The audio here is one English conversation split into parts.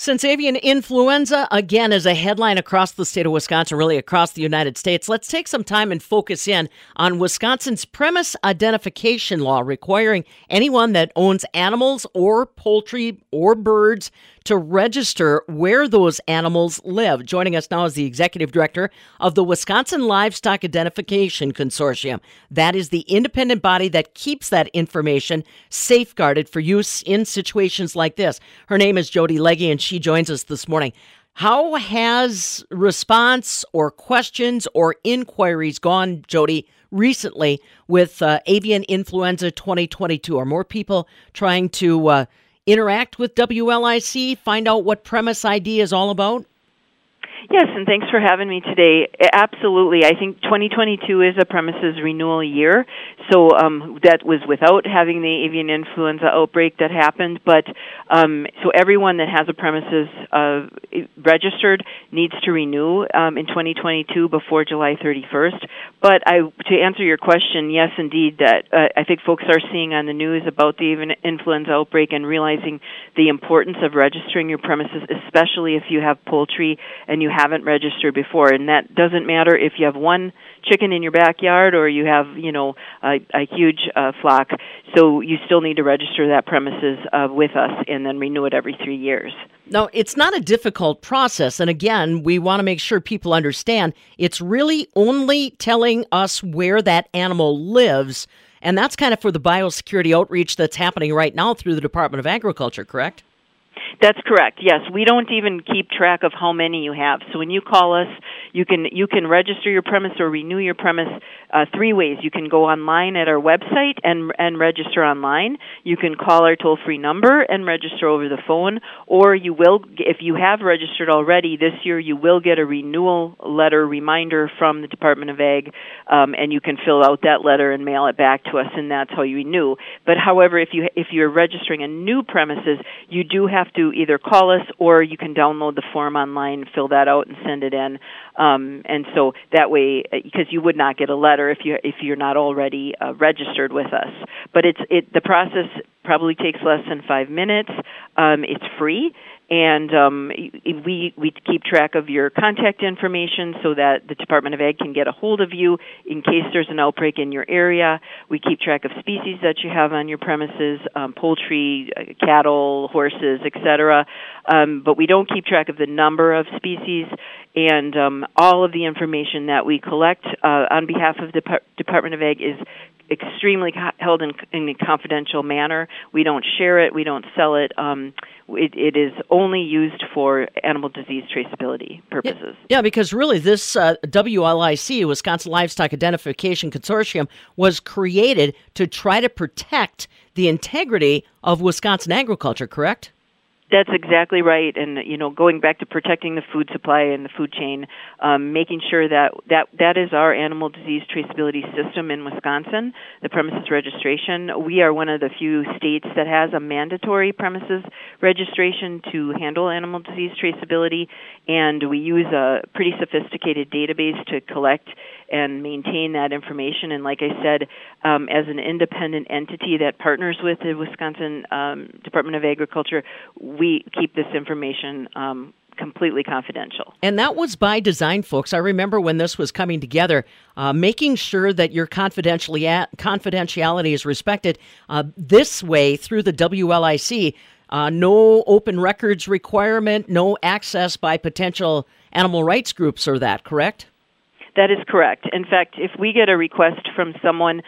Since avian influenza again is a headline across the state of Wisconsin, really across the United States, let's take some time and focus in on Wisconsin's premise identification law requiring anyone that owns animals or poultry or birds to register where those animals live. Joining us now is the executive director of the Wisconsin Livestock Identification Consortium. That is the independent body that keeps that information safeguarded for use in situations like this. Her name is Jody Legge, and she joins us this morning. How has response or questions or inquiries gone, Jody, recently with uh, avian influenza 2022? Are more people trying to uh, interact with WLIC, find out what Premise ID is all about? Yes, and thanks for having me today. Absolutely. I think 2022 is a premises renewal year. So um, that was without having the avian influenza outbreak that happened. But um, so everyone that has a premises uh, registered needs to renew um, in 2022 before July 31st. But I, to answer your question, yes, indeed, that uh, I think folks are seeing on the news about the avian influenza outbreak and realizing the importance of registering your premises, especially if you have poultry and you haven't registered before. And that doesn't matter if you have one chicken in your backyard or you have, you know, a, a huge uh, flock. So you still need to register that premises uh, with us and then renew it every three years. No, it's not a difficult process. And again, we want to make sure people understand it's really only telling us where that animal lives. And that's kind of for the biosecurity outreach that's happening right now through the Department of Agriculture, correct? That's correct. Yes, we don't even keep track of how many you have. So when you call us, you can you can register your premise or renew your premise uh, three ways. You can go online at our website and and register online. You can call our toll free number and register over the phone, or you will if you have registered already this year, you will get a renewal letter reminder from the Department of Ag, um, and you can fill out that letter and mail it back to us, and that's how you renew. But however, if you if you're registering a new premises, you do have to either call us or you can download the form online, fill that out, and send it in. Um, and so that way, because uh, you would not get a letter if you if you're not already uh, registered with us. But it's it the process probably takes less than five minutes. Um, it's free, and um, we we keep track of your contact information so that the Department of Ag can get a hold of you in case there's an outbreak in your area. We keep track of species that you have on your premises, um, poultry, uh, cattle, horses, etc. Um, but we don't keep track of the number of species and um, all of the information that we collect uh, on behalf of the Department of Ag is extremely held in, in, a confidential manner. We don't share it. We don't sell it. Um, it, it is only used for animal disease traceability purposes. Yeah, yeah because really, this uh, WLIC, Wisconsin Livestock Identification Consortium, was created to try to protect the integrity of Wisconsin agriculture. Correct? That's exactly right, and you know, going back to protecting the food supply and the food chain, um, making sure that that that is our animal disease traceability system in Wisconsin, the premises registration. We are one of the few states that has a mandatory premises registration to handle animal disease traceability, and we use a pretty sophisticated database to collect and maintain that information. And like I said, um, as an independent entity that partners with the Wisconsin um, Department of Agriculture, we keep this information um, completely confidential. And that was by design, folks. I remember when this was coming together, uh, making sure that your confidentiality is respected uh, this way through the WLIC. Uh, no open records requirement, no access by potential animal rights groups or that, correct? That is correct. In fact, if we get a request from someone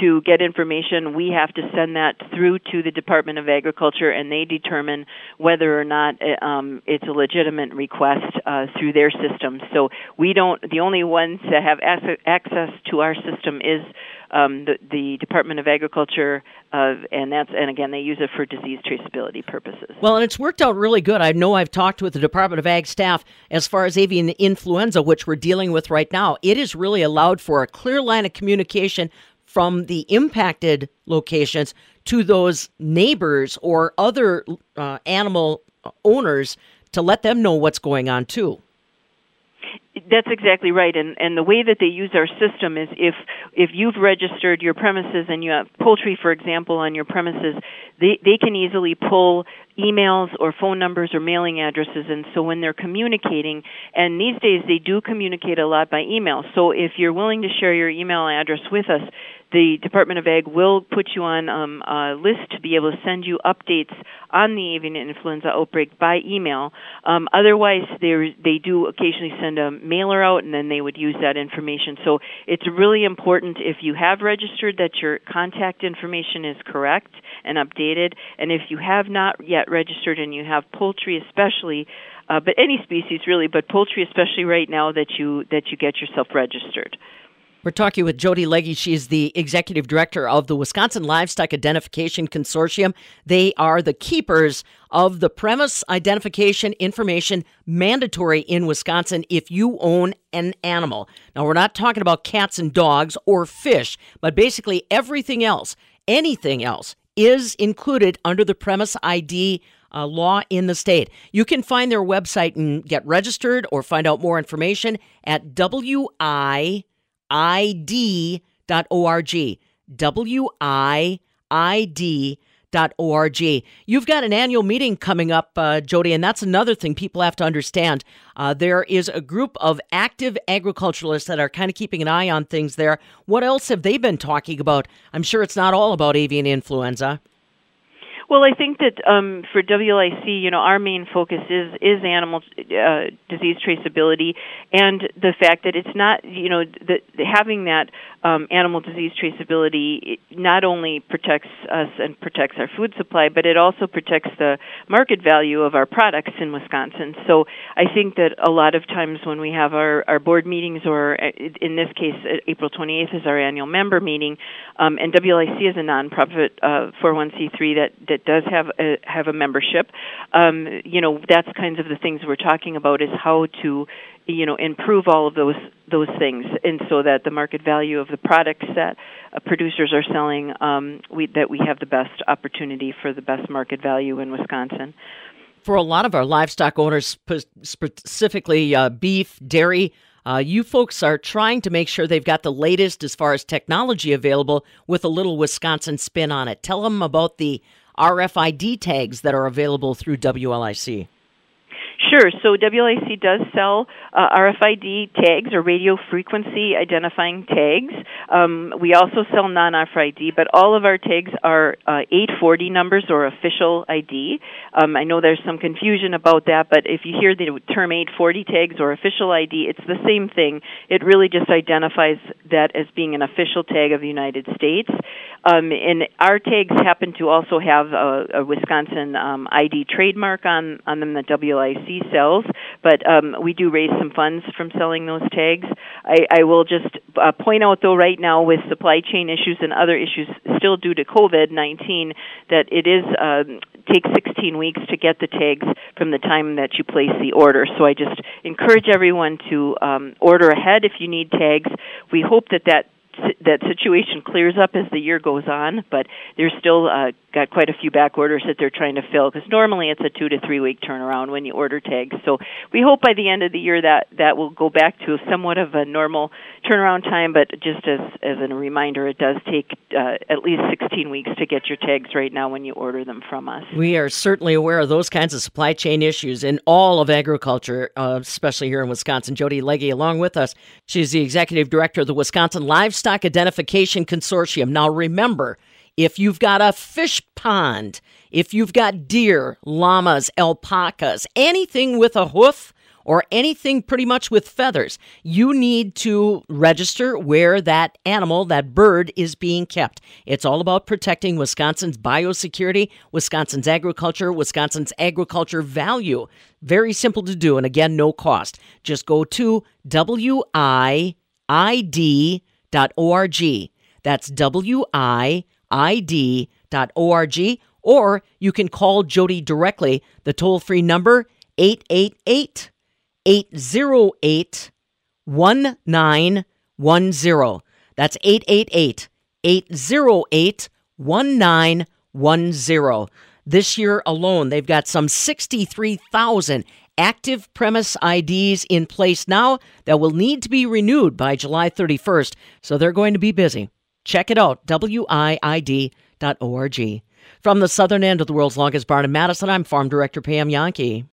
to get information, we have to send that through to the Department of Agriculture, and they determine whether or not uh, um, it's a legitimate request uh, through their system. So we don't. The only ones that have access to our system is um, the, the, Department of Agriculture, uh, and that's and again they use it for disease traceability purposes. Well, and it's worked out really good. I know I've talked with the Department of Ag staff as far as avian influenza, which we're dealing with right now. It has really allowed for a clear line of communication from the impacted locations to those neighbors or other uh, animal owners to let them know what's going on too. That's exactly right, and and the way that they use our system is if if you've registered your premises and you have poultry, for example, on your premises, they they can easily pull emails or phone numbers or mailing addresses, and so when they're communicating, and these days they do communicate a lot by email. So if you're willing to share your email address with us, the Department of Ag will put you on um, a list to be able to send you updates on the avian influenza outbreak by email. Um, otherwise, they they do occasionally send a mailer out, and then they would use that information. So it's really important if you have registered that your contact information is correct and updated, and if you have not yet registered and you have poultry, especially. Uh, but any species really, but poultry especially right now that you that you get yourself registered. We're talking with Jody Legge. She's the executive director of the Wisconsin Livestock Identification Consortium. They are the keepers of the premise identification information mandatory in Wisconsin if you own an animal. Now, we're not talking about cats and dogs or fish, but basically everything else, anything else, is included under the premise ID uh, law in the state. You can find their website and get registered or find out more information at WI id.org. W-I-I-D.org. You've got an annual meeting coming up, uh, Jody, and that's another thing people have to understand. Uh, there is a group of active agriculturalists that are kind of keeping an eye on things there. What else have they been talking about? I'm sure it's not all about avian influenza. Well, I think that um, for WIC, you know, our main focus is is animal uh, disease traceability, and the fact that it's not, you know, having that um, animal disease traceability not only protects us and protects our food supply, but it also protects the market value of our products in Wisconsin. So I think that a lot of times when we have our, our board meetings, or uh, in this case, uh, April 28th is our annual member meeting, um, and WLIC is a nonprofit uh, 401c3 that, that does have a, have a membership. Um, you know, that's kinds of the things we're talking about is how to you know improve all of those those things and so that the market value of the products that uh, producers are selling um, we that we have the best opportunity for the best market value in Wisconsin for a lot of our livestock owners specifically uh, beef dairy uh, you folks are trying to make sure they've got the latest as far as technology available with a little Wisconsin spin on it. Tell them about the RFID tags that are available through WLIC. Sure. So WLIC does sell uh, RFID tags or radio frequency identifying tags. Um, we also sell non-RFID, but all of our tags are uh, 840 numbers or official ID. Um, I know there's some confusion about that, but if you hear the term 840 tags or official ID, it's the same thing. It really just identifies that as being an official tag of the United States. Um, and our tags happen to also have a, a Wisconsin um, ID trademark on, on them that WLIC sells, but um, we do raise some funds from selling those tags. I, I will just uh, point out, though, right now with supply chain issues and other issues still due to COVID 19, that it is um, takes 16 weeks to get the tags from the time that you place the order. So I just encourage everyone to um, order ahead if you need tags. We hope that that that situation clears up as the year goes on, but there's still uh, got quite a few back orders that they're trying to fill because normally it's a two to three week turnaround when you order tags. So we hope by the end of the year that that will go back to somewhat of a normal turnaround time. But just as as a reminder, it does take uh, at least 16 weeks to get your tags right now when you order them from us. We are certainly aware of those kinds of supply chain issues in all of agriculture, uh, especially here in Wisconsin. Jody Legge, along with us, she's the executive director of the Wisconsin Livestock Identification Consortium. Now, remember if you've got a fish pond, if you've got deer, llamas, alpacas, anything with a hoof, or anything pretty much with feathers, you need to register where that animal, that bird, is being kept. It's all about protecting Wisconsin's biosecurity, Wisconsin's agriculture, Wisconsin's agriculture value. Very simple to do, and again, no cost. Just go to WIID.org. That's W I id.org, or you can call Jody directly. The toll free number 888 808 1910. That's 888 808 1910. This year alone, they've got some 63,000 active premise IDs in place now that will need to be renewed by July 31st, so they're going to be busy. Check it out, wiid.org. From the southern end of the world's longest barn in Madison, I'm Farm Director Pam Jahnke.